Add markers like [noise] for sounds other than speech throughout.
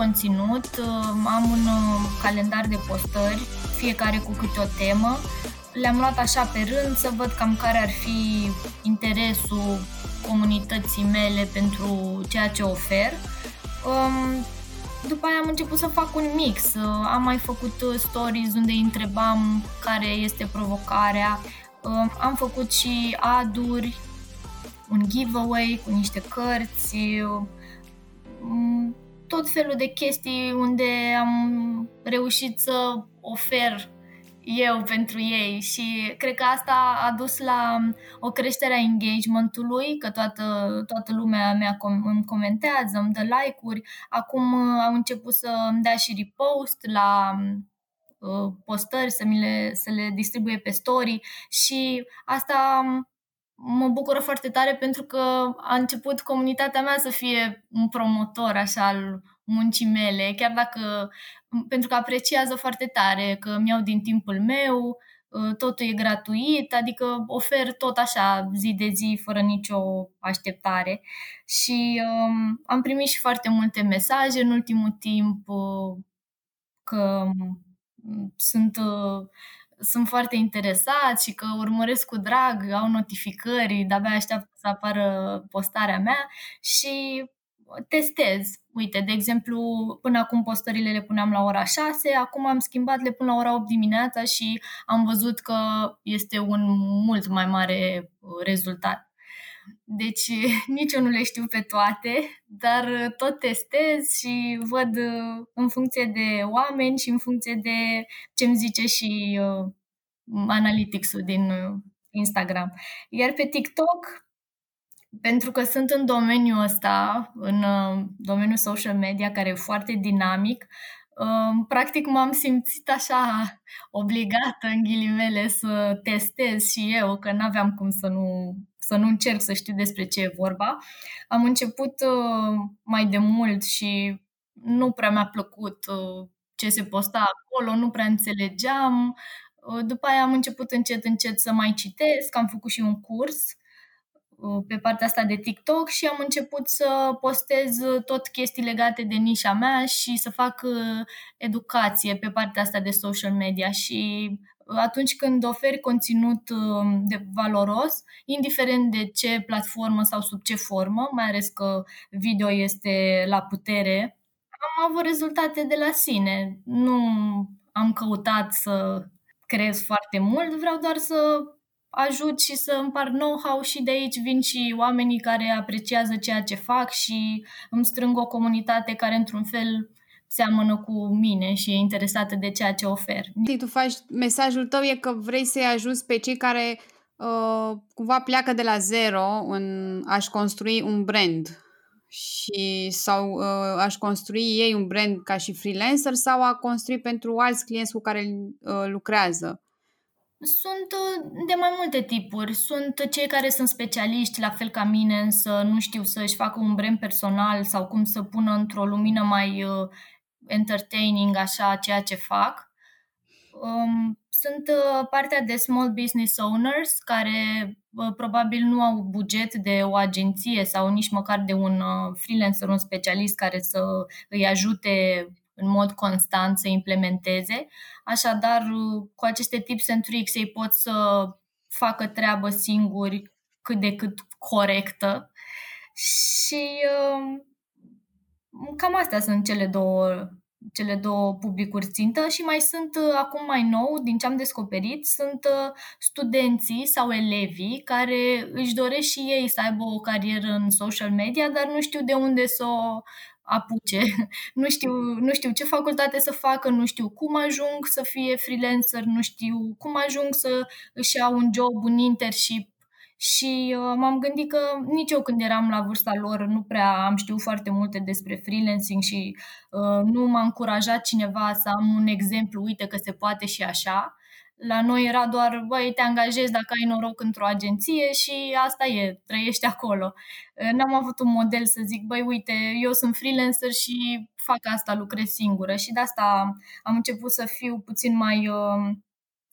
conținut, am un calendar de postări, fiecare cu câte o temă. Le-am luat așa pe rând să văd cam care ar fi interesul comunității mele pentru ceea ce ofer. Um, după aia am început să fac un mix. Am mai făcut stories unde îi întrebam care este provocarea. Um, am făcut și aduri, un giveaway cu niște cărți, um, tot felul de chestii unde am reușit să ofer eu pentru ei și cred că asta a dus la o creștere a engagementului, că toată, toată lumea mea com- îmi comentează, îmi dă like-uri. Acum uh, au început să îmi dea și repost la uh, postări, să, mi le, să le distribuie pe story și asta mă bucură foarte tare pentru că a început comunitatea mea să fie un promotor așa al muncii mele, chiar dacă, pentru că apreciază foarte tare că îmi iau din timpul meu, ă, totul e gratuit, adică ofer tot așa zi de zi, fără nicio așteptare. Și um, am primit și foarte multe mesaje în ultimul timp uh, că sunt uh, sunt foarte interesați și că urmăresc cu drag, au notificări, de-abia așteaptă să apară postarea mea și testez. Uite, de exemplu, până acum postările le puneam la ora 6, acum am schimbat, le pun la ora 8 dimineața și am văzut că este un mult mai mare uh, rezultat. Deci [laughs] nici eu nu le știu pe toate, dar tot testez și văd uh, în funcție de oameni și în funcție de ce îmi zice și uh, analytics-ul din Instagram. Iar pe TikTok pentru că sunt în domeniul ăsta, în uh, domeniul social media, care e foarte dinamic, uh, practic m-am simțit așa obligată, în ghilimele, să testez și eu, că n-aveam cum să nu, să nu încerc să știu despre ce e vorba. Am început uh, mai de mult și nu prea mi-a plăcut ce se posta acolo, nu prea înțelegeam. După aia am început încet, încet să mai citesc, am făcut și un curs Uh, pe partea asta de TikTok și am început să postez tot chestii legate de nișa mea și să fac uh, educație pe partea asta de social media și uh, atunci când oferi conținut de valoros, indiferent de ce platformă sau sub ce formă, mai ales că video este la putere, am avut rezultate de la sine. Nu am căutat să creez foarte mult, vreau doar să ajut și să împar know-how și de aici vin și oamenii care apreciază ceea ce fac și îmi strâng o comunitate care într-un fel seamănă cu mine și e interesată de ceea ce ofer. Tu faci, mesajul tău e că vrei să-i ajuți pe cei care uh, cumva pleacă de la zero în a-și construi un brand și sau uh, aș construi ei un brand ca și freelancer sau a construi pentru alți clienți cu care uh, lucrează. Sunt uh, de mai multe tipuri. Sunt cei care sunt specialiști, la fel ca mine, însă nu știu să-și facă un brand personal sau cum să pună într-o lumină mai uh, entertaining așa ceea ce fac. Um, sunt uh, partea de small business owners care probabil nu au buget de o agenție sau nici măcar de un freelancer, un specialist care să îi ajute în mod constant să implementeze. Așadar, cu aceste tips and tricks ei pot să facă treabă singuri cât de cât corectă și um, cam astea sunt cele două cele două publicuri țintă și mai sunt uh, acum mai nou, din ce am descoperit, sunt uh, studenții sau elevii care își doresc și ei să aibă o carieră în social media, dar nu știu de unde să o apuce. [laughs] Nu știu, nu știu ce facultate să facă, nu știu cum ajung să fie freelancer, nu știu cum ajung să își iau un job, un internship și uh, m-am gândit că nici eu când eram la vârsta lor nu prea am știut foarte multe despre freelancing și uh, nu m-a încurajat cineva să am un exemplu, uite că se poate și așa. La noi era doar, băi, te angajezi dacă ai noroc într-o agenție și asta e, trăiești acolo. N-am avut un model să zic, băi, uite, eu sunt freelancer și fac asta, lucrez singură și de asta am început să fiu puțin mai uh,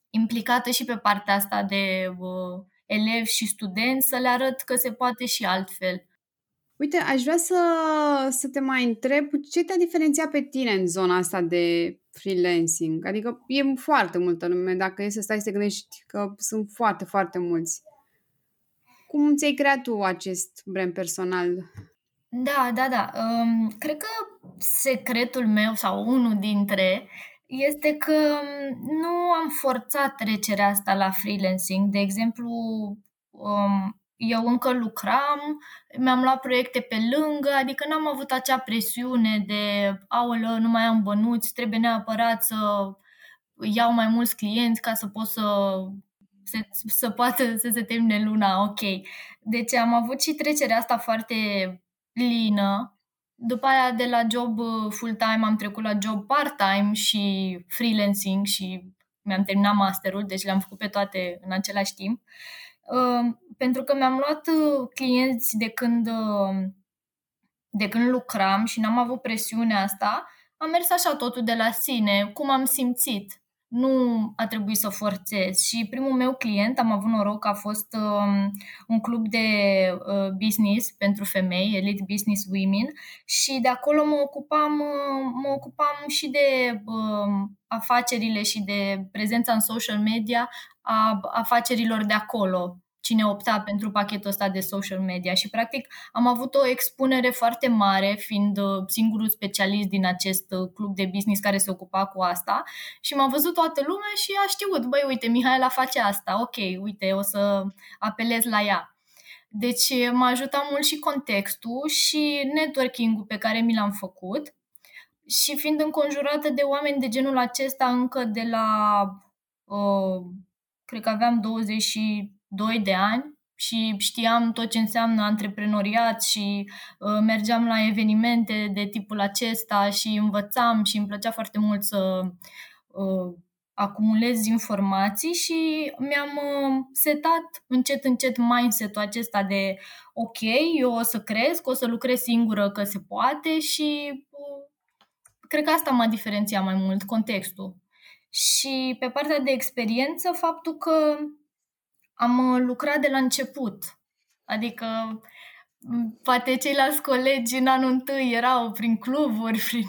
implicată și pe partea asta de uh, elevi și studenți, să le arăt că se poate și altfel. Uite, aș vrea să, să te mai întreb ce te-a diferențiat pe tine în zona asta de freelancing? Adică e foarte multă lume, dacă e să stai să te gândești că sunt foarte, foarte mulți. Cum ți-ai creat tu acest brand personal? Da, da, da. Um, cred că secretul meu sau unul dintre este că nu am forțat trecerea asta la freelancing. De exemplu, um, eu încă lucram, mi-am luat proiecte pe lângă, adică n-am avut acea presiune de aolă, nu mai am bănuți, trebuie neapărat să iau mai mulți clienți ca să pot să să, să poată să se termine luna, ok. Deci am avut și trecerea asta foarte lină. După aia de la job uh, full-time am trecut la job part-time și freelancing și mi-am terminat masterul, deci le-am făcut pe toate în același timp. Uh, pentru că mi-am luat uh, clienți de când, de când lucram și n-am avut presiunea asta, am mers așa totul de la sine, cum am simțit nu a trebuit să forțez. Și primul meu client, am avut noroc, a fost um, un club de uh, business pentru femei, Elite Business Women, și de acolo mă ocupam, uh, mă ocupam și de uh, afacerile și de prezența în social media a afacerilor de acolo cine opta pentru pachetul ăsta de social media. Și practic am avut o expunere foarte mare fiind uh, singurul specialist din acest uh, club de business care se ocupa cu asta. Și m-a văzut toată lumea și a știut, băi, uite, Mihaela face asta, ok, uite, o să apelez la ea. Deci m-a ajutat mult și contextul și networking-ul pe care mi l-am făcut. Și fiind înconjurată de oameni de genul acesta încă de la, uh, cred că aveam 20 2 de ani și știam tot ce înseamnă antreprenoriat și uh, mergeam la evenimente de tipul acesta și învățam și îmi plăcea foarte mult să uh, acumulez informații și mi-am uh, setat încet, încet mindset-ul acesta de ok, eu o să cresc, o să lucrez singură că se poate și uh, cred că asta m-a diferențiat mai mult, contextul. Și pe partea de experiență, faptul că am uh, lucrat de la început. Adică poate ceilalți colegi în anul întâi erau prin cluburi [laughs] prin...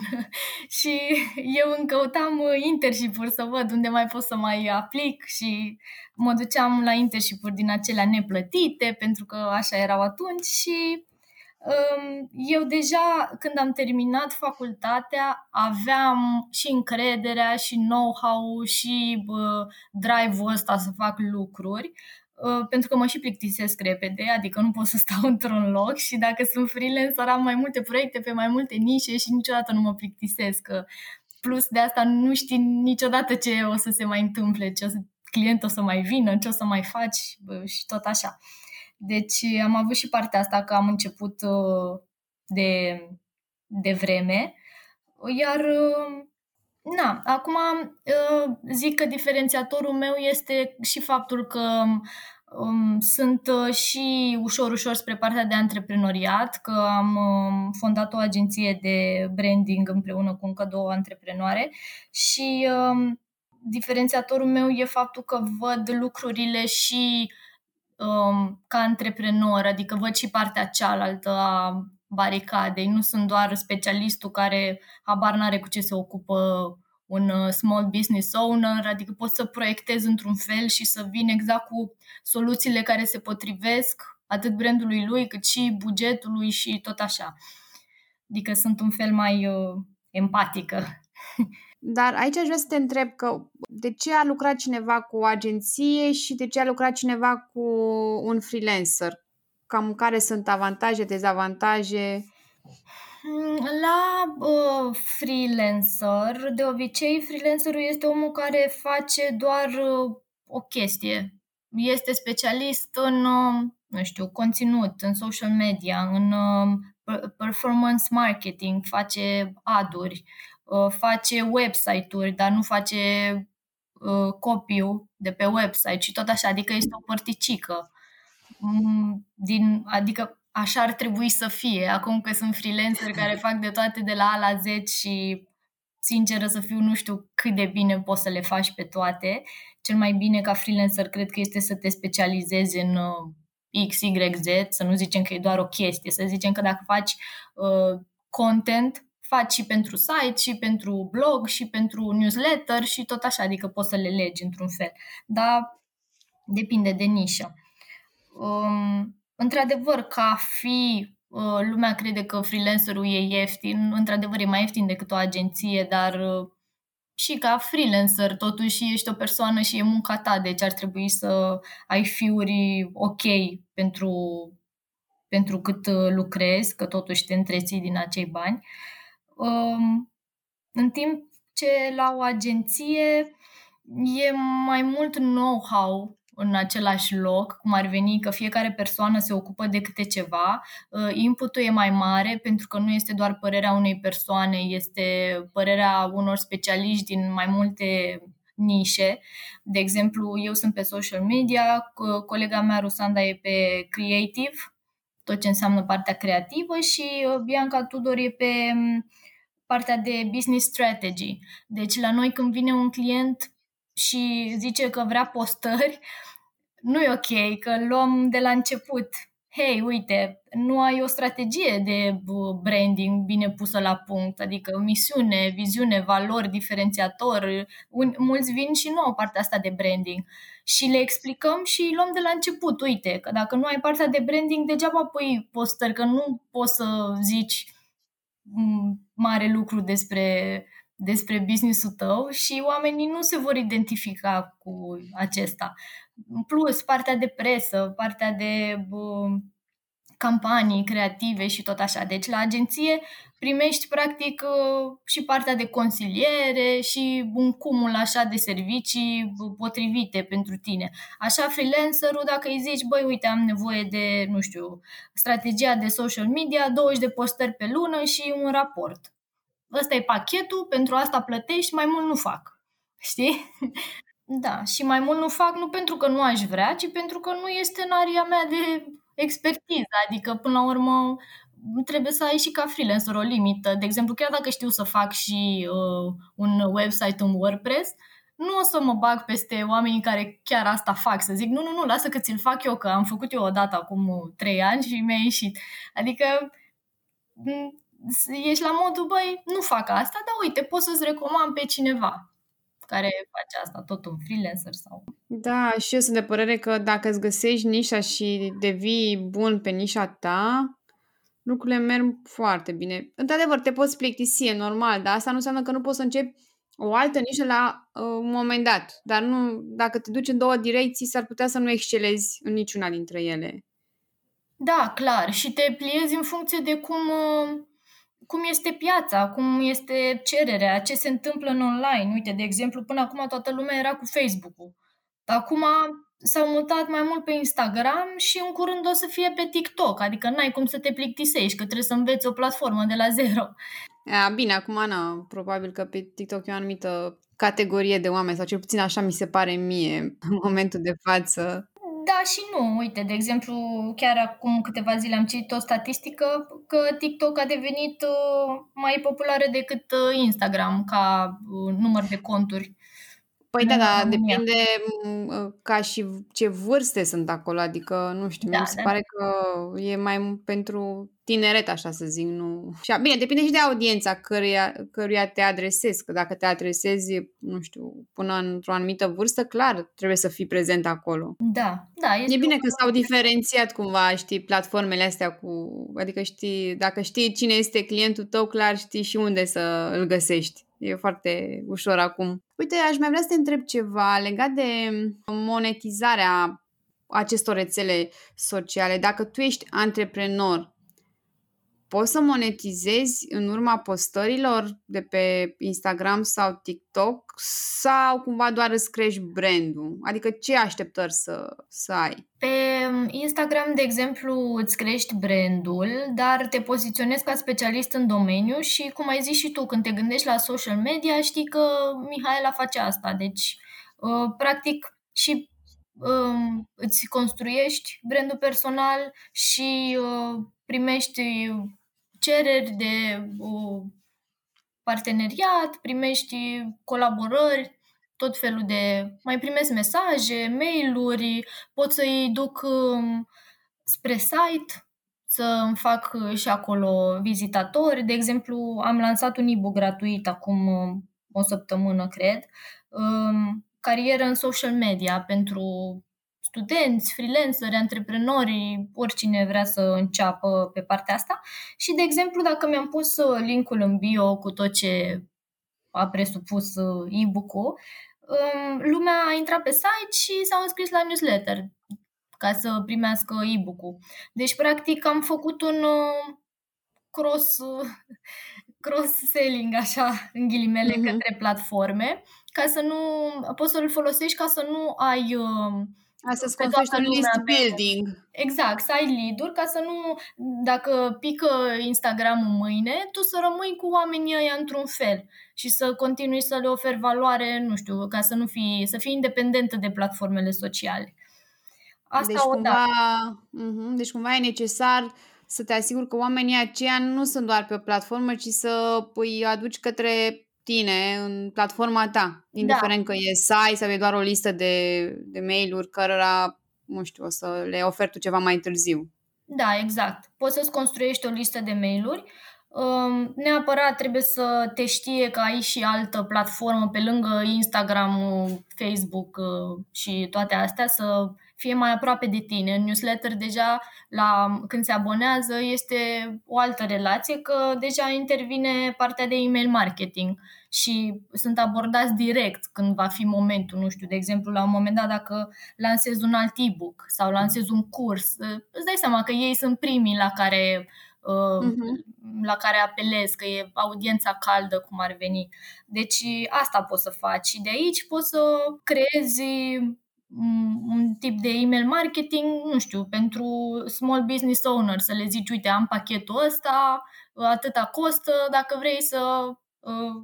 și eu încă căutam uh, internship-uri să văd unde mai pot să mai aplic și mă duceam la internship-uri din acelea neplătite pentru că așa erau atunci și um, eu deja când am terminat facultatea aveam și încrederea și know-how și uh, drive-ul ăsta să fac lucruri Uh, pentru că mă și plictisesc repede, adică nu pot să stau [laughs] într-un loc și dacă sunt freelancer am mai multe proiecte pe mai multe nișe și niciodată nu mă plictisesc. Plus de asta nu știi niciodată ce o să se mai întâmple, ce o să, clientul o să mai vină, ce o să mai faci și tot așa. Deci am avut și partea asta că am început uh, de, de vreme, iar uh, Na, acum uh, zic că diferențiatorul meu este și faptul că um, sunt uh, și ușor, ușor spre partea de antreprenoriat, că am um, fondat o agenție de branding împreună cu încă două antreprenoare și um, diferențiatorul meu e faptul că văd lucrurile și um, ca antreprenor, adică văd și partea cealaltă a baricadei. Nu sunt doar specialistul care habar n-are cu ce se ocupă un uh, small business owner, adică pot să proiectez într-un fel și să vin exact cu soluțiile care se potrivesc atât brandului lui cât și bugetului și tot așa. Adică sunt un fel mai uh, empatică. [laughs] Dar aici aș vrea să te întreb că de ce a lucrat cineva cu o agenție și de ce a lucrat cineva cu un freelancer? Cam care sunt avantaje, dezavantaje? Mm, la uh, freelancer, de obicei, freelancerul este omul care face doar uh, o chestie. Este specialist în, uh, nu știu, conținut, în social media, în uh, performance marketing, face aduri, uh, face website-uri, dar nu face uh, copy de pe website și tot așa, adică este o părticică. Mm, din, adică așa ar trebui să fie. Acum că sunt freelancer care [laughs] fac de toate de la A la Z și sinceră să fiu, nu știu cât de bine poți să le faci pe toate. Cel mai bine ca freelancer cred că este să te specializezi în uh, X, Y, Z, să nu zicem că e doar o chestie, să zicem că dacă faci uh, content, faci și pentru site, și pentru blog, și pentru newsletter și tot așa, adică poți să le legi într-un fel. Dar depinde de nișă. Um, într-adevăr, ca fi uh, lumea crede că freelancerul e ieftin, într-adevăr e mai ieftin decât o agenție, dar uh, și ca freelancer totuși ești o persoană și e munca ta, deci ar trebui să ai fiuri ok pentru, pentru cât uh, lucrezi, că totuși te întreții din acei bani. Um, în timp ce la o agenție e mai mult know-how în același loc, cum ar veni că fiecare persoană se ocupă de câte ceva, uh, inputul e mai mare pentru că nu este doar părerea unei persoane, este părerea unor specialiști din mai multe nișe. De exemplu, eu sunt pe social media, colega mea Rusanda e pe creative, tot ce înseamnă partea creativă și uh, Bianca Tudor e pe um, partea de business strategy. Deci la noi când vine un client și zice că vrea postări, nu e ok, că luăm de la început. Hei, uite, nu ai o strategie de branding bine pusă la punct, adică misiune, viziune, valori, diferențiator. Un, mulți vin și nu au partea asta de branding. Și le explicăm și luăm de la început. Uite, că dacă nu ai partea de branding, degeaba pui postări, că nu poți să zici mare lucru despre despre businessul tău și oamenii nu se vor identifica cu acesta. În plus, partea de presă, partea de uh, campanii creative și tot așa. Deci la agenție primești practic uh, și partea de consiliere și un cumul așa de servicii potrivite pentru tine. Așa freelancerul, dacă îi zici, băi, uite, am nevoie de, nu știu, strategia de social media, 20 de postări pe lună și un raport ăsta e pachetul, pentru asta plătești, mai mult nu fac. Știi? [laughs] Da, și mai mult nu fac nu pentru că nu aș vrea, ci pentru că nu este în aria mea de expertiză. Adică, până la urmă, trebuie să ai și ca freelancer o limită. De exemplu, chiar dacă știu să fac și uh, un website în WordPress, nu o să mă bag peste oamenii care chiar asta fac, să zic, nu, nu, nu, lasă că ți-l fac eu, că am făcut eu odată acum trei ani și mi-a ieșit. Adică ești la modul, băi, nu fac asta, dar uite, pot să-ți recomand pe cineva care face asta, tot un freelancer sau... Da, și eu sunt de părere că dacă îți găsești nișa și devii bun pe nișa ta, lucrurile merg foarte bine. Într-adevăr, te poți plictisi, e normal, dar asta nu înseamnă că nu poți să începi o altă nișă la uh, un moment dat. Dar nu, dacă te duci în două direcții, s-ar putea să nu excelezi în niciuna dintre ele. Da, clar. Și te pliezi în funcție de cum, uh, cum este piața, cum este cererea, ce se întâmplă în online. Uite, de exemplu, până acum toată lumea era cu Facebook-ul. Acum s-au mutat mai mult pe Instagram și în curând o să fie pe TikTok, adică n-ai cum să te plictisești, că trebuie să înveți o platformă de la zero. A, bine, acum na, probabil că pe TikTok e o anumită categorie de oameni, sau cel puțin așa mi se pare mie în momentul de față. Da și nu. Uite, de exemplu, chiar acum câteva zile am citit o statistică că TikTok a devenit uh, mai populară decât uh, Instagram ca uh, număr de conturi. Păi da, da, depinde ca și ce vârste sunt acolo, adică, nu știu, da, mi se da. pare că e mai pentru tineret, așa să zic, nu... Și, bine, depinde și de audiența căruia, căruia te adresezi, că dacă te adresezi, nu știu, până într-o anumită vârstă, clar, trebuie să fii prezent acolo. Da, da. Este e bine că s-au diferențiat cumva, știi, platformele astea cu... Adică știi, dacă știi cine este clientul tău, clar știi și unde să îl găsești. E foarte ușor acum. Uite, aș mai vrea să te întreb ceva legat de monetizarea acestor rețele sociale. Dacă tu ești antreprenor, poți să monetizezi în urma postărilor de pe Instagram sau TikTok sau cumva doar îți crești brandul? Adică ce așteptări să, să ai? Pe Instagram, de exemplu, îți crești brandul, dar te poziționezi ca specialist în domeniu și, cum ai zis și tu, când te gândești la social media, știi că Mihaela face asta. Deci, uh, practic, și um, îți construiești brandul personal și uh, primești cereri de uh, parteneriat, primești colaborări, tot felul de... Mai primesc mesaje, mail-uri, pot să-i duc um, spre site, să îmi fac și acolo vizitatori. De exemplu, am lansat un e-book gratuit acum o săptămână, cred, um, carieră în social media pentru studenți, freelanceri, antreprenori, oricine vrea să înceapă pe partea asta. Și, de exemplu, dacă mi-am pus linkul în bio cu tot ce a presupus e-book-ul, um, lumea a intrat pe site și s-au înscris la newsletter ca să primească e-book-ul. Deci, practic, am făcut un uh, cross, uh, [laughs] cross-selling, așa, în ghilimele, uh-huh. către platforme, ca să nu... poți să-l folosești ca să nu ai... Uh, Asta să construiești un list building. Exact, să ai lead ca să nu, dacă pică Instagram-ul mâine, tu să rămâi cu oamenii ăia într-un fel și să continui să le oferi valoare, nu știu, ca să nu fii, să fii independentă de platformele sociale. Asta deci, cumva, uh-huh, deci cumva e necesar să te asiguri că oamenii aceia nu sunt doar pe o platformă, ci să îi aduci către tine în platforma ta, indiferent da. că e site sau e doar o listă de, de mail-uri cărora, nu știu, o să le oferi tu ceva mai târziu. Da, exact. Poți să-ți construiești o listă de mail-uri. Um, neapărat trebuie să te știe că ai și altă platformă pe lângă Instagram, Facebook uh, și toate astea, să fie mai aproape de tine. În newsletter deja la, când se abonează este o altă relație că deja intervine partea de email marketing și sunt abordați direct când va fi momentul, nu știu, de exemplu, la un moment dat dacă lansezi un alt e-book sau lansezi un curs, îți dai seama că ei sunt primii la care uh-huh. la care apelezi, că e audiența caldă, cum ar veni. Deci asta poți să faci și de aici poți să creezi un tip de email marketing, nu știu, pentru small business owner, să le zici, uite, am pachetul ăsta, atâta costă, dacă vrei să uh,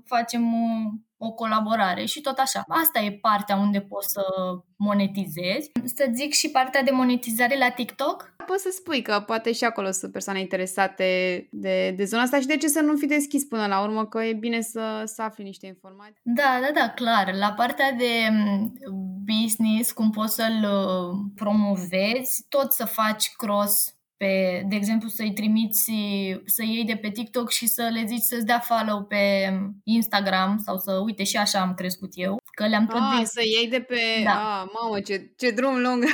facem uh, o colaborare și tot așa. Asta e partea unde poți să monetizezi. Să zic și partea de monetizare la TikTok? Poți să spui că poate și acolo sunt persoane interesate de, de zona asta și de ce să nu fi deschis până la urmă, că e bine să, să afli niște informații. Da, da, da, clar. La partea de mm, business, cum poți să-l uh, promovezi, tot să faci cross pe, de exemplu, să-i trimiți, să iei de pe TikTok și să le zici să-ți dea follow pe Instagram sau să, uite, și așa am crescut eu, că le-am tot ah, să iei de pe, da. ah, mamă, ce, ce drum lung. [laughs]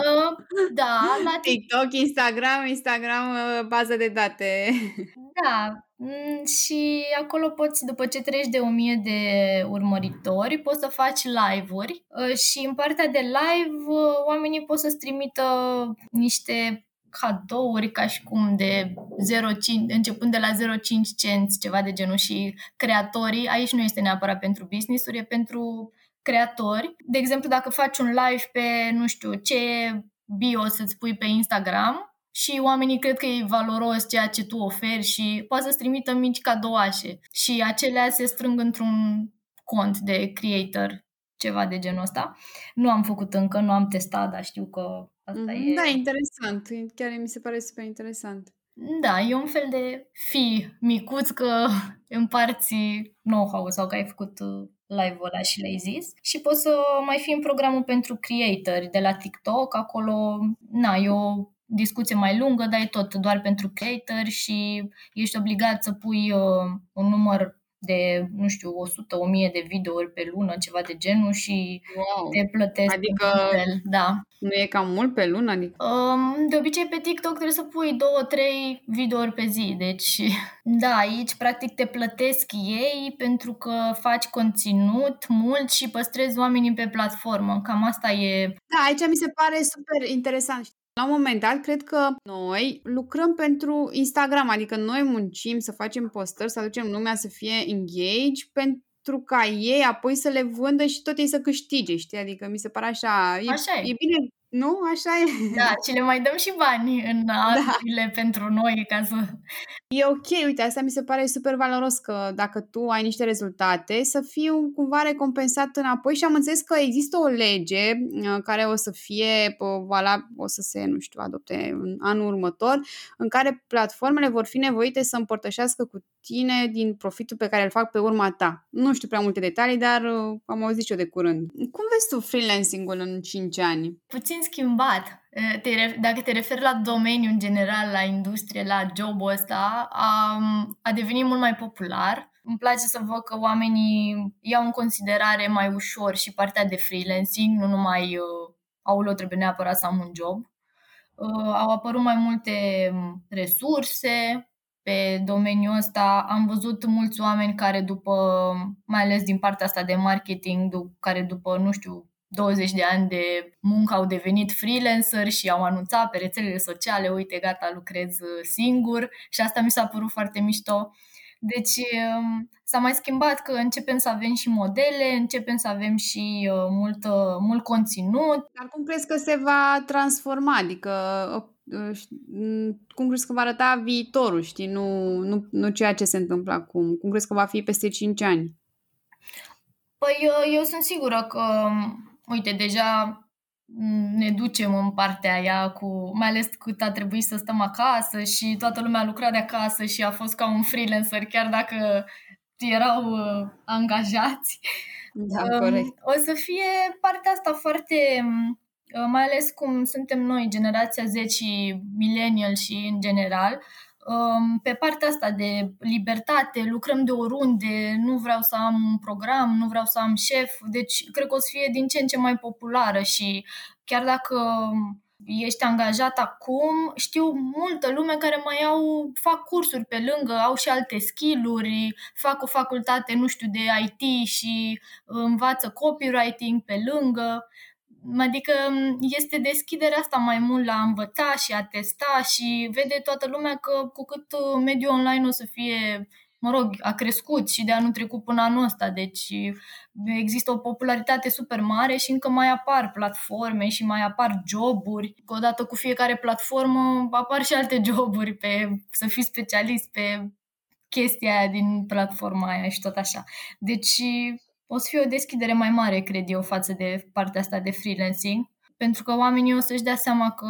Uh, da, la [laughs] TikTok, Instagram, Instagram, uh, bază de date. [laughs] Da, mm, și acolo poți, după ce treci de 1000 de urmăritori, poți să faci live-uri uh, și în partea de live uh, oamenii pot să-ți trimită niște cadouri ca și cum de 0,5, începând de la 0,5 cenți, ceva de genul și creatorii, aici nu este neapărat pentru business-uri, e pentru creatori. De exemplu, dacă faci un live pe, nu știu, ce bio să-ți pui pe Instagram și oamenii cred că e valoros ceea ce tu oferi și poate să-ți trimită mici cadouașe și acelea se strâng într-un cont de creator, ceva de genul ăsta. Nu am făcut încă, nu am testat, dar știu că Asta mm-hmm. e... Da, interesant. Chiar mi se pare super interesant. Da, e un fel de fi micuț că [laughs] împarți know-how sau că ai făcut uh, live-ul ăla și le-ai zis. Și poți să mai fi în programul pentru creatori de la TikTok, acolo, na, e o discuție mai lungă, dar e tot doar pentru creator și ești obligat să pui uh, un număr de, nu știu, 100-1000 de videouri pe lună, ceva de genul și wow. te plătesc adică fel. Da. Nu e cam mult pe lună? Adică... Um, de obicei pe TikTok trebuie să pui 2-3 videouri pe zi, deci [laughs] da, aici practic te plătesc ei pentru că faci conținut mult și păstrezi oamenii pe platformă. Cam asta e. Da, aici mi se pare super interesant. La un moment dat, cred că noi lucrăm pentru Instagram, adică noi muncim să facem postări, să aducem lumea să fie engage pentru ca ei apoi să le vândă și tot ei să câștige, știi? Adică mi se pare așa, e, așa e. e bine nu? Așa e. Da, și le mai dăm și bani în [laughs] da. pentru noi ca să... E ok, uite, asta mi se pare super valoros că dacă tu ai niște rezultate, să fiu cumva recompensat înapoi și am înțeles că există o lege uh, care o să fie, vala, o să se, nu știu, adopte în anul următor, în care platformele vor fi nevoite să împărtășească cu tine din profitul pe care îl fac pe urma ta. Nu știu prea multe detalii, dar uh, am auzit și eu de curând. Cum vezi tu freelancing-ul în 5 ani? Puțin schimbat. Te, dacă te referi la domeniu în general, la industrie, la jobul ăsta, a, a devenit mult mai popular. Îmi place să văd că oamenii iau în considerare mai ușor și partea de freelancing, nu numai uh, aulă, trebuie neapărat să am un job. Uh, au apărut mai multe resurse, pe domeniul ăsta. Am văzut mulți oameni care după, mai ales din partea asta de marketing, care după, nu știu, 20 de ani de muncă au devenit freelancer și au anunțat pe rețelele sociale, uite, gata, lucrez singur și asta mi s-a părut foarte mișto. Deci um, s-a mai schimbat că începem să avem și modele, începem să avem și uh, mult, mult conținut. Dar cum crezi că se va transforma? Adică cum crezi că va arăta viitorul, știi? Nu, nu, nu ceea ce se întâmplă acum. Cum crezi că va fi peste 5 ani? Păi eu, eu sunt sigură că, uite, deja ne ducem în partea aia cu, mai ales cât a trebuit să stăm acasă și toată lumea a lucrat de acasă și a fost ca un freelancer, chiar dacă erau uh, angajați. Da, um, corect. O să fie partea asta foarte Uh, mai ales cum suntem noi, generația Z și millennial și în general, um, pe partea asta de libertate, lucrăm de oriunde, nu vreau să am un program, nu vreau să am șef, deci cred că o să fie din ce în ce mai populară și chiar dacă ești angajat acum, știu multă lume care mai au, fac cursuri pe lângă, au și alte skill-uri, fac o facultate, nu știu, de IT și învață copywriting pe lângă. Adică este deschiderea asta mai mult la a învăța și a testa și vede toată lumea că cu cât uh, mediul online o să fie, mă rog, a crescut și de anul trecut până anul ăsta, deci există o popularitate super mare și încă mai apar platforme și mai apar joburi. Odată cu fiecare platformă apar și alte joburi pe să fii specialist pe chestia aia din platforma aia și tot așa. Deci o să fie o deschidere mai mare, cred eu, față de partea asta de freelancing, pentru că oamenii o să-și dea seama că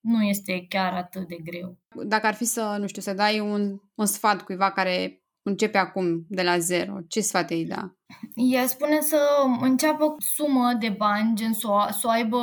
nu este chiar atât de greu. Dacă ar fi să, nu știu, să dai un, un sfat cuiva care începe acum de la zero, ce sfat îi da? Ea spune să înceapă sumă de bani, gen să o, să o aibă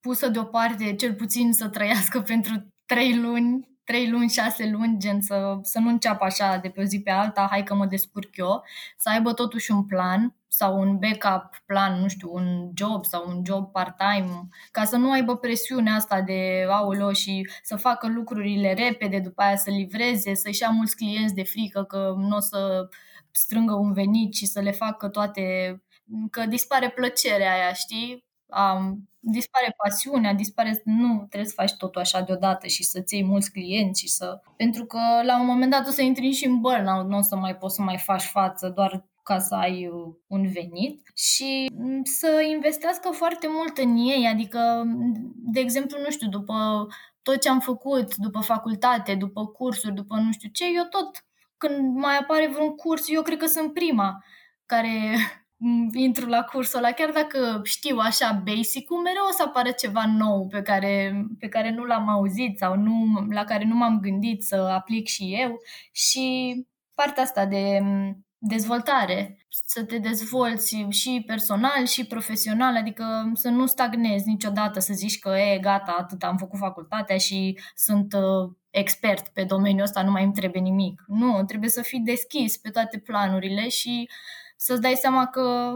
pusă deoparte, cel puțin să trăiască [laughs] pentru trei luni trei luni, șase luni, gen să, să nu înceapă așa de pe o zi pe alta, hai că mă descurc eu, să aibă totuși un plan sau un backup plan, nu știu, un job sau un job part-time, ca să nu aibă presiunea asta de aulă și să facă lucrurile repede, după aia să livreze, să-și ia mulți clienți de frică că nu o să strângă un venit și să le facă toate, că dispare plăcerea aia, știi? Um, dispare pasiunea, dispare, nu trebuie să faci totul așa deodată și să-ți iei mulți clienți și să... Pentru că la un moment dat o să intri și în burnout, nu o să mai poți să mai faci față doar ca să ai uh, un venit și mm, să investească foarte mult în ei, adică, de exemplu, nu știu, după tot ce am făcut, după facultate, după cursuri, după nu știu ce, eu tot, când mai apare vreun curs, eu cred că sunt prima care [laughs] intru la cursul ăla, chiar dacă știu așa basic-ul, mereu o să apară ceva nou pe care, pe care nu l-am auzit sau nu, la care nu m-am gândit să aplic și eu. Și partea asta de dezvoltare, să te dezvolți și personal și profesional, adică să nu stagnezi niciodată, să zici că e gata, atât am făcut facultatea și sunt uh, expert pe domeniul ăsta, nu mai îmi trebuie nimic. Nu, trebuie să fii deschis pe toate planurile și să-ți dai seama că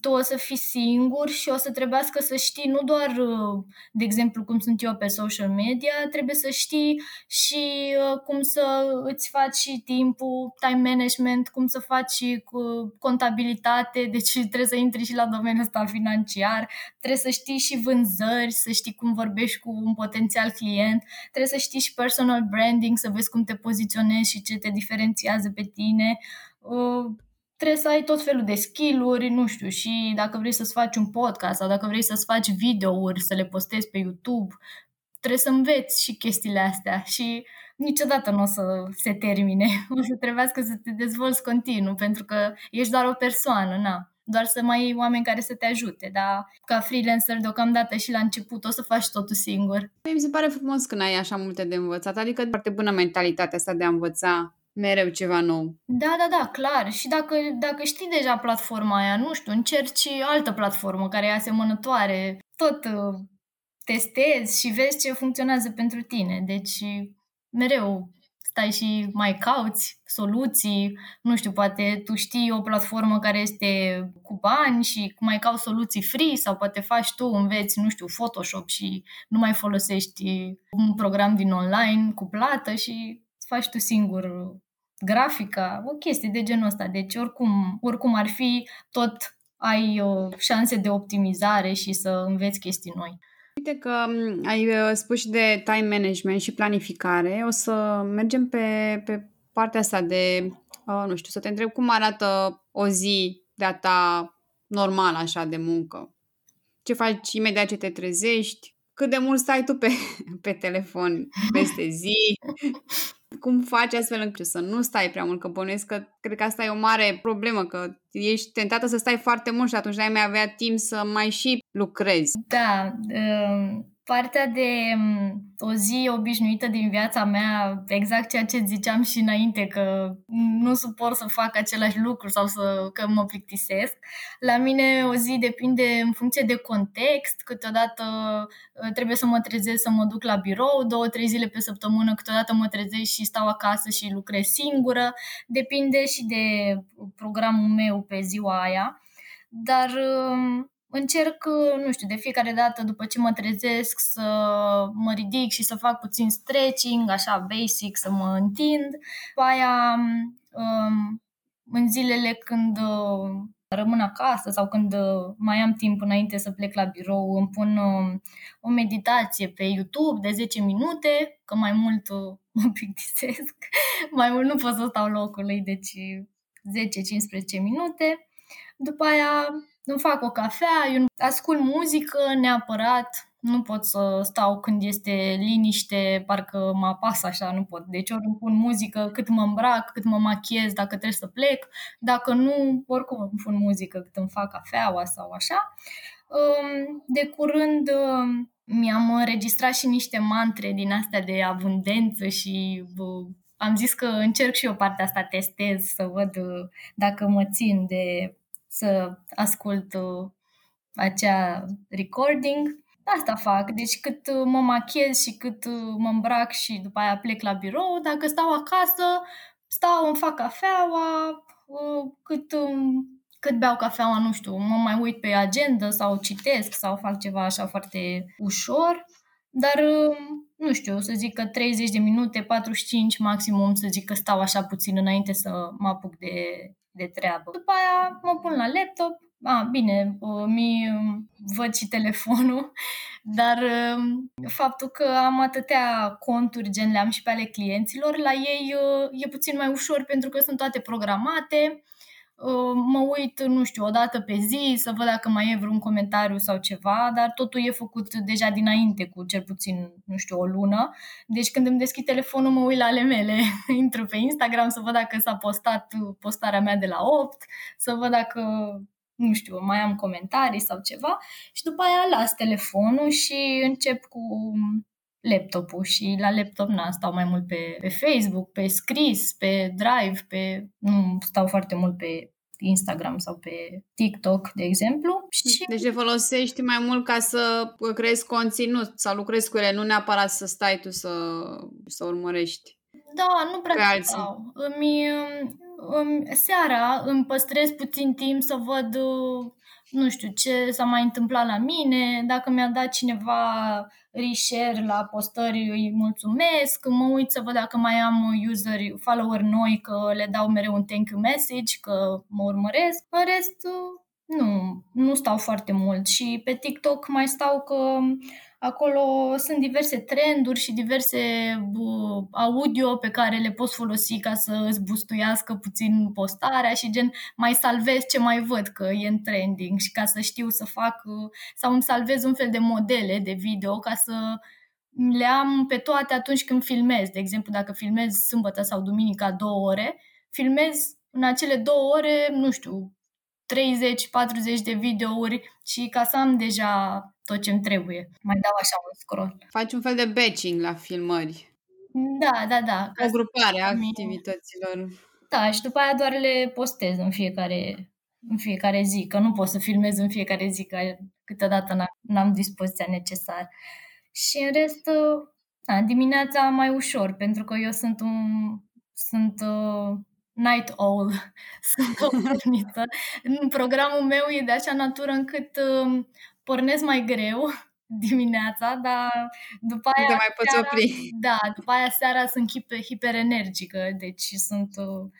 tu o să fii singur și o să trebuiască să știi nu doar, uh, de exemplu, cum sunt eu pe social media, trebuie să știi și uh, cum să îți faci și timpul, time management, cum să faci și cu contabilitate, [laughs] deci trebuie să intri și la domeniul ăsta financiar, trebuie să știi și vânzări, să știi cum vorbești cu un potențial client, trebuie să știi și personal branding, să vezi cum te poziționezi și ce te diferențiază pe tine. Uh, trebuie să ai tot felul de skill-uri, nu știu, și dacă vrei să-ți faci un podcast sau dacă vrei să-ți faci videouri, să le postezi pe YouTube, trebuie să înveți și chestiile astea și niciodată nu o să se termine. [laughs] O să trebuiască să te dezvolți continuu, pentru că ești doar o persoană, na. Doar să mai ai oameni care să te ajute, dar ca freelancer deocamdată și la început o să faci totul singur. Mi se pare frumos când ai așa multe de învățat, adică foarte bună mentalitatea asta de a învăța mereu ceva nou. Da, da, da, clar. Și dacă, dacă știi deja platforma aia, nu știu, încerci altă platformă care e asemănătoare, tot uh, testezi și vezi ce funcționează pentru tine. Deci mereu stai și mai cauți soluții, nu știu, poate tu știi o platformă care este cu bani și mai cauți soluții free sau poate faci tu, înveți, nu știu, Photoshop și nu mai folosești un program din online cu plată și faci tu singur grafica, o chestie de genul ăsta. Deci oricum, oricum ar fi, tot ai uh, șanse de optimizare și să înveți chestii noi. Uite că ai uh, spus și de time management și planificare. O să mergem pe, pe partea asta de, uh, nu știu, să te întreb cum arată o zi de-a ta normal așa de muncă. Ce faci imediat ce te trezești? Cât de mult stai tu pe, [laughs] pe telefon peste zi? [laughs] Cum faci astfel încât să nu stai prea mult? Că bănuiesc că cred că asta e o mare problemă, că ești tentată să stai foarte mult și atunci n-ai mai avea timp să mai și lucrezi. Da, um, partea de um, o zi obișnuită din viața mea, exact ceea ce ziceam și înainte, că nu suport să fac același lucru sau să, că mă plictisesc. La mine o zi depinde în funcție de context, câteodată uh, trebuie să mă trezesc să mă duc la birou, două, trei zile pe săptămână, câteodată mă trezesc și stau acasă și lucrez singură. Depinde și de programul meu pe ziua aia. Dar um, încerc, nu știu, de fiecare dată după ce mă trezesc să mă ridic și să fac puțin stretching, așa basic, să mă întind. După aia, um, în zilele când uh, rămân acasă sau când uh, mai am timp înainte să plec la birou, îmi pun um, o meditație pe YouTube de 10 minute, că mai mult uh, [laughs] mă plictisesc, mai mult nu pot să stau locului, deci 10-15 minute. După aia îmi fac o cafea, eu ascult muzică neapărat, nu pot să stau când este liniște, parcă mă apasă așa, nu pot. Deci ori îmi pun muzică cât mă îmbrac, cât mă machiez, dacă trebuie să plec. Dacă nu, oricum îmi pun muzică cât îmi fac cafeaua sau așa. De curând mi-am înregistrat și niște mantre din astea de abundență și am zis că încerc și eu partea asta, testez, să văd dacă mă țin de să ascult uh, acea recording. Asta fac. Deci cât uh, mă machiez și cât uh, mă îmbrac și după aia plec la birou, dacă stau acasă, stau, îmi fac cafeaua, cât, um, cât beau cafeaua, nu știu, mă mai uit pe agenda sau citesc sau fac ceva așa foarte ușor. Dar, um, nu știu, să zic că 30 de minute, 45 maximum, să zic că stau așa puțin înainte să mă apuc de, de treabă. După aia mă pun la laptop, a, bine, mi văd și telefonul, [laughs] dar um, faptul că am atâtea conturi, gen le am și pe ale clienților, la ei uh, e puțin mai ușor pentru că sunt toate programate, Uh, mă uit, nu știu, o dată pe zi să văd dacă mai e vreun comentariu sau ceva, dar totul e făcut deja dinainte cu cel puțin, nu știu, o lună. Deci când îmi deschid telefonul mă uit la ale mele, [laughs] intru pe Instagram să văd dacă s-a postat postarea mea de la 8, să văd dacă nu știu, mai am comentarii sau ceva și după aia las telefonul și încep cu laptopul și la laptop na, stau mai mult pe, pe Facebook, pe scris, pe Drive, pe nu stau foarte mult pe Instagram sau pe TikTok, de exemplu. Și... Deci le folosești mai mult ca să creezi conținut sau lucrezi cu ele, nu neapărat să stai tu să, să urmărești. Da, nu prea stau. Îmi, îmi, seara îmi păstrez puțin timp să văd nu știu ce s-a mai întâmplat la mine, dacă mi-a dat cineva reshare la postări, îi mulțumesc, mă uit să văd dacă mai am useri, follower noi, că le dau mereu un thank you message, că mă urmăresc. În rest, nu, nu stau foarte mult și pe TikTok mai stau că Acolo sunt diverse trenduri și diverse uh, audio pe care le poți folosi ca să îți bustuiască puțin postarea și gen mai salvez ce mai văd că e în trending și ca să știu să fac uh, sau îmi salvez un fel de modele de video ca să le am pe toate atunci când filmez. De exemplu, dacă filmez sâmbătă sau duminica două ore, filmez în acele două ore, nu știu, 30-40 de videouri și ca să am deja tot ce-mi trebuie. Mai dau așa un scroll. Faci un fel de batching la filmări. Da, da, da. O grupare a activităților. Da, și după aia doar le postez în fiecare, în fiecare zi, că nu pot să filmez în fiecare zi, că câteodată n-am dispoziția necesară. Și în rest, da, dimineața mai ușor, pentru că eu sunt un sunt uh, night owl, [laughs] sunt o porniță. În programul meu e de așa natură încât uh, pornesc mai greu [laughs] dimineața, dar după aia... Nu te mai poți seara, opri. Da, după aia seara sunt hiper, hiperenergică, deci sunt... Uh,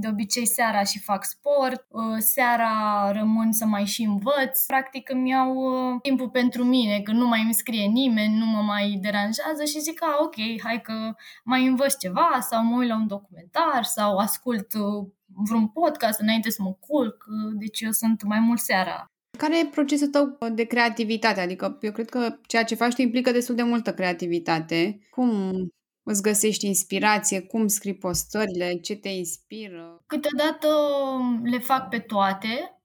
de obicei seara și fac sport, uh, seara rămân să mai și învăț. Practic îmi iau uh, timpul pentru mine, că nu mai îmi scrie nimeni, nu mă mai deranjează și zic, ah, ok, hai că mai învăț ceva sau mă uit la un documentar sau ascult uh, vreun podcast înainte să mă culc, deci eu sunt mai mult seara care e procesul tău de creativitate? Adică eu cred că ceea ce faci tu implică destul de multă creativitate. Cum îți găsești inspirație? Cum scrii postările? Ce te inspiră? Câteodată le fac pe toate,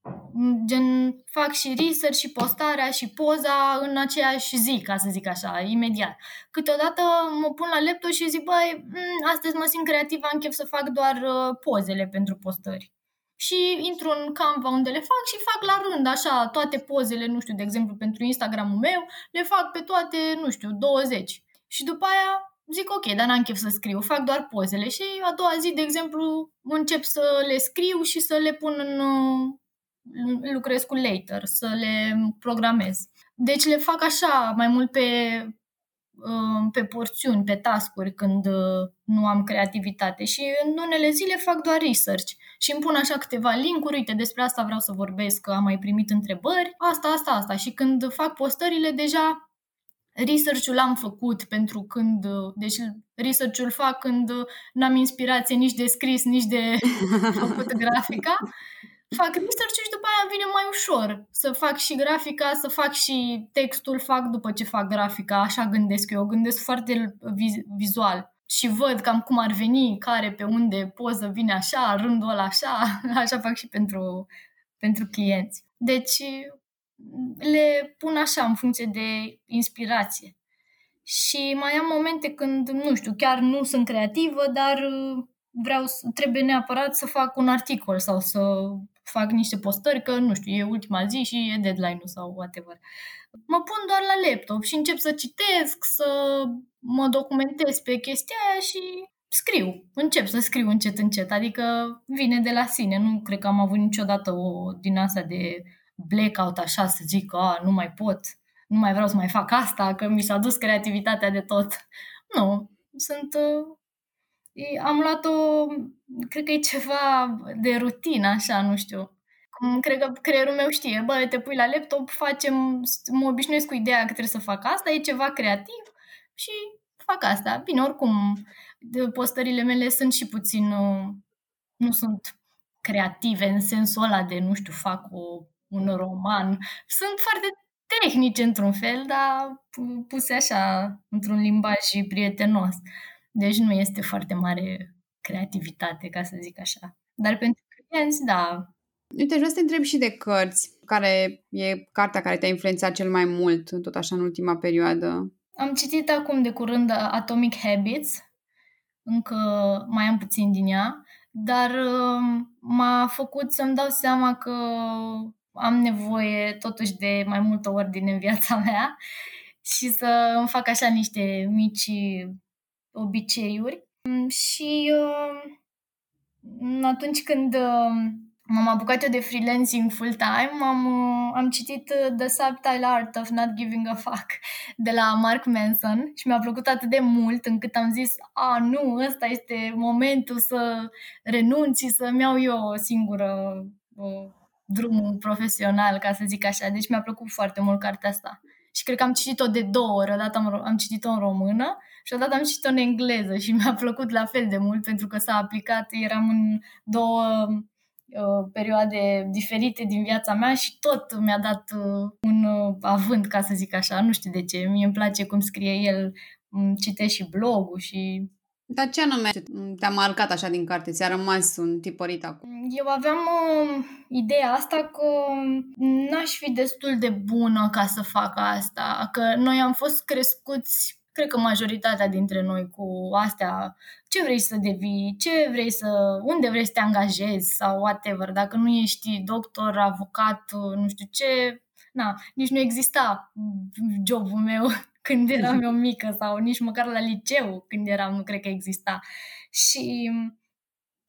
gen fac și research și postarea și poza în aceeași zi, ca să zic așa, imediat. Câteodată mă pun la laptop și zic, băi, mm, astăzi mă simt creativ, am chef să fac doar uh, pozele pentru postări. Și intru în Canva unde le fac și fac la rând, așa, toate pozele, nu știu, de exemplu, pentru Instagramul meu, le fac pe toate, nu știu, 20. Și după aia zic ok, dar n-am chef să scriu, fac doar pozele și a doua zi, de exemplu, încep să le scriu și să le pun în, lucrez cu later, să le programez. Deci le fac așa, mai mult pe, uh, pe porțiuni, pe tascuri, când uh, nu am creativitate. Și în unele zile fac doar research și îmi pun așa câteva linkuri, uite, despre asta vreau să vorbesc, că am mai primit întrebări, asta, asta, asta. Și când fac postările, deja research-ul l-am făcut pentru când, deci research-ul fac când n-am inspirație nici de scris, nici de [laughs] făcut grafica. Fac research și după aia vine mai ușor să fac și grafica, să fac și textul, fac după ce fac grafica, așa gândesc eu, gândesc foarte vizual și văd cam cum ar veni, care pe unde poză vine așa, rândul ăla așa, [laughs] așa fac și pentru, pentru clienți. Deci le pun așa în funcție de inspirație. Și mai am momente când, nu știu, chiar nu sunt creativă, dar uh, vreau, trebuie neapărat să fac un articol sau să fac niște postări, că, nu știu, e ultima zi și e deadline-ul sau whatever. Mă pun doar la laptop și încep să citesc, să mă documentez pe chestia aia și scriu. Încep să scriu încet, încet. Adică vine de la sine. Nu cred că am avut niciodată o din asta de blackout așa să zic că nu mai pot, nu mai vreau să mai fac asta, că mi s-a dus creativitatea de tot. [laughs] Nu, sunt... Uh, am luat-o, cred că e ceva de rutină, așa, nu știu. Cum cred că creierul meu știe, bă, te pui la laptop, facem, mă obișnuiesc cu ideea că trebuie să fac asta, e ceva creativ și fac asta. Bine, oricum, postările mele sunt și puțin, uh, nu sunt creative în sensul ăla de, nu știu, fac o un roman. Sunt foarte tehnice într-un fel, dar puse așa, într-un limbaj prietenos. Deci nu este foarte mare creativitate, ca să zic așa. Dar pentru clienți, da. Uite, vreau să te întreb și de cărți. Care e cartea care te-a influențat cel mai mult, tot așa, în ultima perioadă? Am citit acum de curând Atomic Habits. Încă mai am puțin din ea. Dar um, m-a făcut să-mi dau seama că am nevoie totuși de mai multă ordine în viața [laughs] mea și să îmi fac așa niște mici obiceiuri. Și uh, atunci când uh, m-am apucat eu de freelancing full-time, am, uh, am citit The Subtle Art of Not Giving a Fuck de la Mark Manson și mi-a plăcut atât de mult încât am zis, a, nu, ăsta este momentul să renunț și să-mi iau eu o singură drumul profesional, ca să zic așa. Deci mi-a plăcut foarte mult cartea asta. Și cred că am citit-o de două ori. Odată am, am citit-o în română și odată am citit-o în engleză și mi-a [laughs] plăcut la fel de mult pentru că s-a aplicat, eram în două uh, perioade diferite din viața mea și tot mi-a dat uh, un uh, avânt, ca să zic așa. Nu știu de ce. Mie îmi place cum scrie el, citește și blogul și dar ce anume te-a marcat așa din carte? Ți-a rămas un tipărit acum? Eu aveam uh, ideea asta că n-aș fi destul de bună ca să fac asta, că noi am fost crescuți cred că majoritatea dintre noi cu astea, ce vrei să devii, ce vrei să, unde vrei să te angajezi sau whatever. Dacă nu ești doctor, avocat, nu știu ce, na, nici nu exista jobul meu când eram eu mică sau nici măcar la liceu când eram, nu cred că exista. Și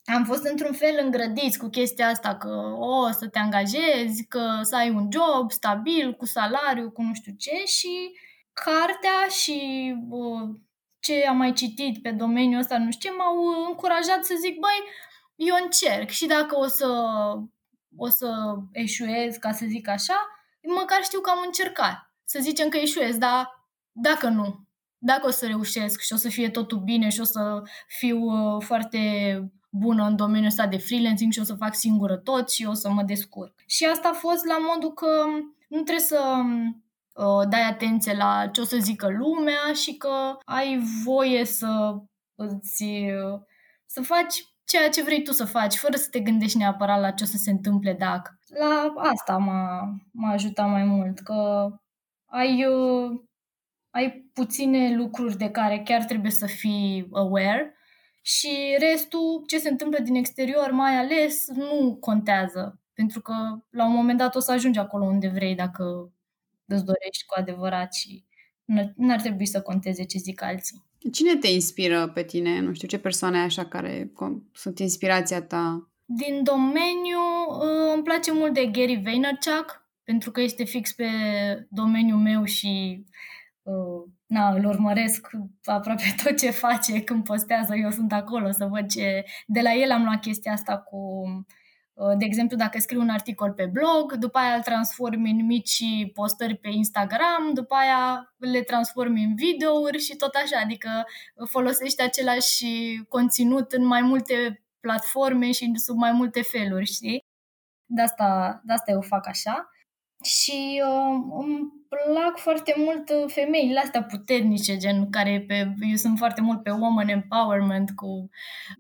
am fost într-un fel îngrădiți cu chestia asta că o să te angajezi, că să ai un job stabil, cu salariu, cu nu știu ce și cartea și uh, ce am mai citit pe domeniul ăsta, nu știu ce, m-au încurajat să zic, băi, eu încerc și dacă o să, o să eșuez, ca să zic așa, măcar știu că am încercat. Să zicem că eșuez, dar dacă nu, dacă o să reușesc și o să fie totul bine și o să fiu uh, foarte bună în domeniul ăsta de freelancing și o să fac singură tot și o să mă descurc. Și asta a fost la modul că nu trebuie să uh, dai atenție la ce o să zică lumea și că ai voie să îți, uh, să faci ceea ce vrei tu să faci, fără să te gândești neapărat la ce o să se întâmple dacă. La asta m-a, m-a ajutat mai mult, că ai, uh, ai puține lucruri de care chiar trebuie să fii aware și restul, ce se întâmplă din exterior, mai ales, nu contează. Pentru că la un moment dat o să ajungi acolo unde vrei dacă îți dorești cu adevărat și nu ar trebui să conteze ce zic alții. Cine te inspiră pe tine? Nu știu, ce persoane așa care sunt inspirația ta? Din domeniu uh, îmi place mult de Gary Vaynerchuk, pentru că este fix pe domeniul meu și uh, na, îl urmăresc aproape [laughs] tot ce face când postează, eu sunt acolo să văd ce... De la el am luat chestia asta cu, uh, de exemplu, dacă scriu un articol pe blog, după aia îl transform în mici postări pe Instagram, după aia le transform în videouri și tot așa, adică folosești același conținut în mai multe platforme și sub mai multe feluri, știi? De asta, de asta eu fac așa. Și uh, îmi plac foarte mult uh, femeile astea puternice, gen care pe, eu sunt foarte mult pe woman empowerment, cu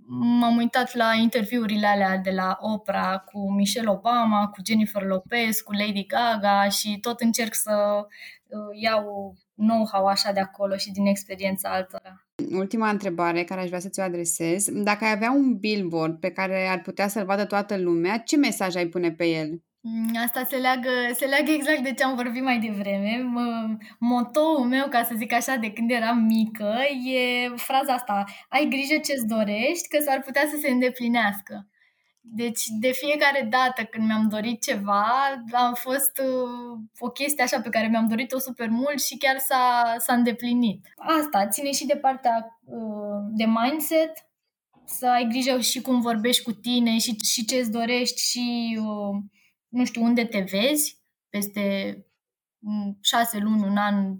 m-am uitat la interviurile alea de la Oprah cu Michelle Obama, cu Jennifer Lopez, cu Lady Gaga și tot încerc să uh, iau know-how așa de acolo și din experiența altora. Ultima întrebare care aș vrea să ți-o adresez. Dacă ai avea un billboard pe care ar putea să-l vadă toată lumea, ce mesaj ai pune pe el? Mm, asta se leagă, se leagă exact de ce am vorbit mai devreme. Motoul meu, ca să zic așa, de când eram mică, e fraza asta. Ai grijă ce-ți dorești, că s-ar putea să se îndeplinească. Deci, de fiecare dată când mi-am dorit ceva, a fost uh, o chestie așa pe care mi-am dorit-o super mult și chiar s-a, s-a îndeplinit. Asta ține și de partea uh, de mindset, să ai grijă și cum vorbești cu tine și, și ce îți dorești și uh, nu știu unde te vezi peste șase luni, un an,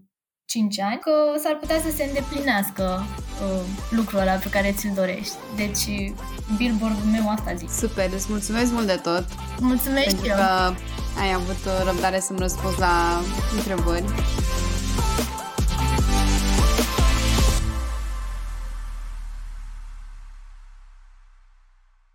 cinci ani, că s-ar putea să se îndeplinească uh, lucrul ăla pe care ți-l dorești. Deci, billboard-ul meu asta zic. Super, îți mulțumesc mult de tot. Mulțumesc pentru eu. că ai avut răbdare să-mi răspunzi la întrebări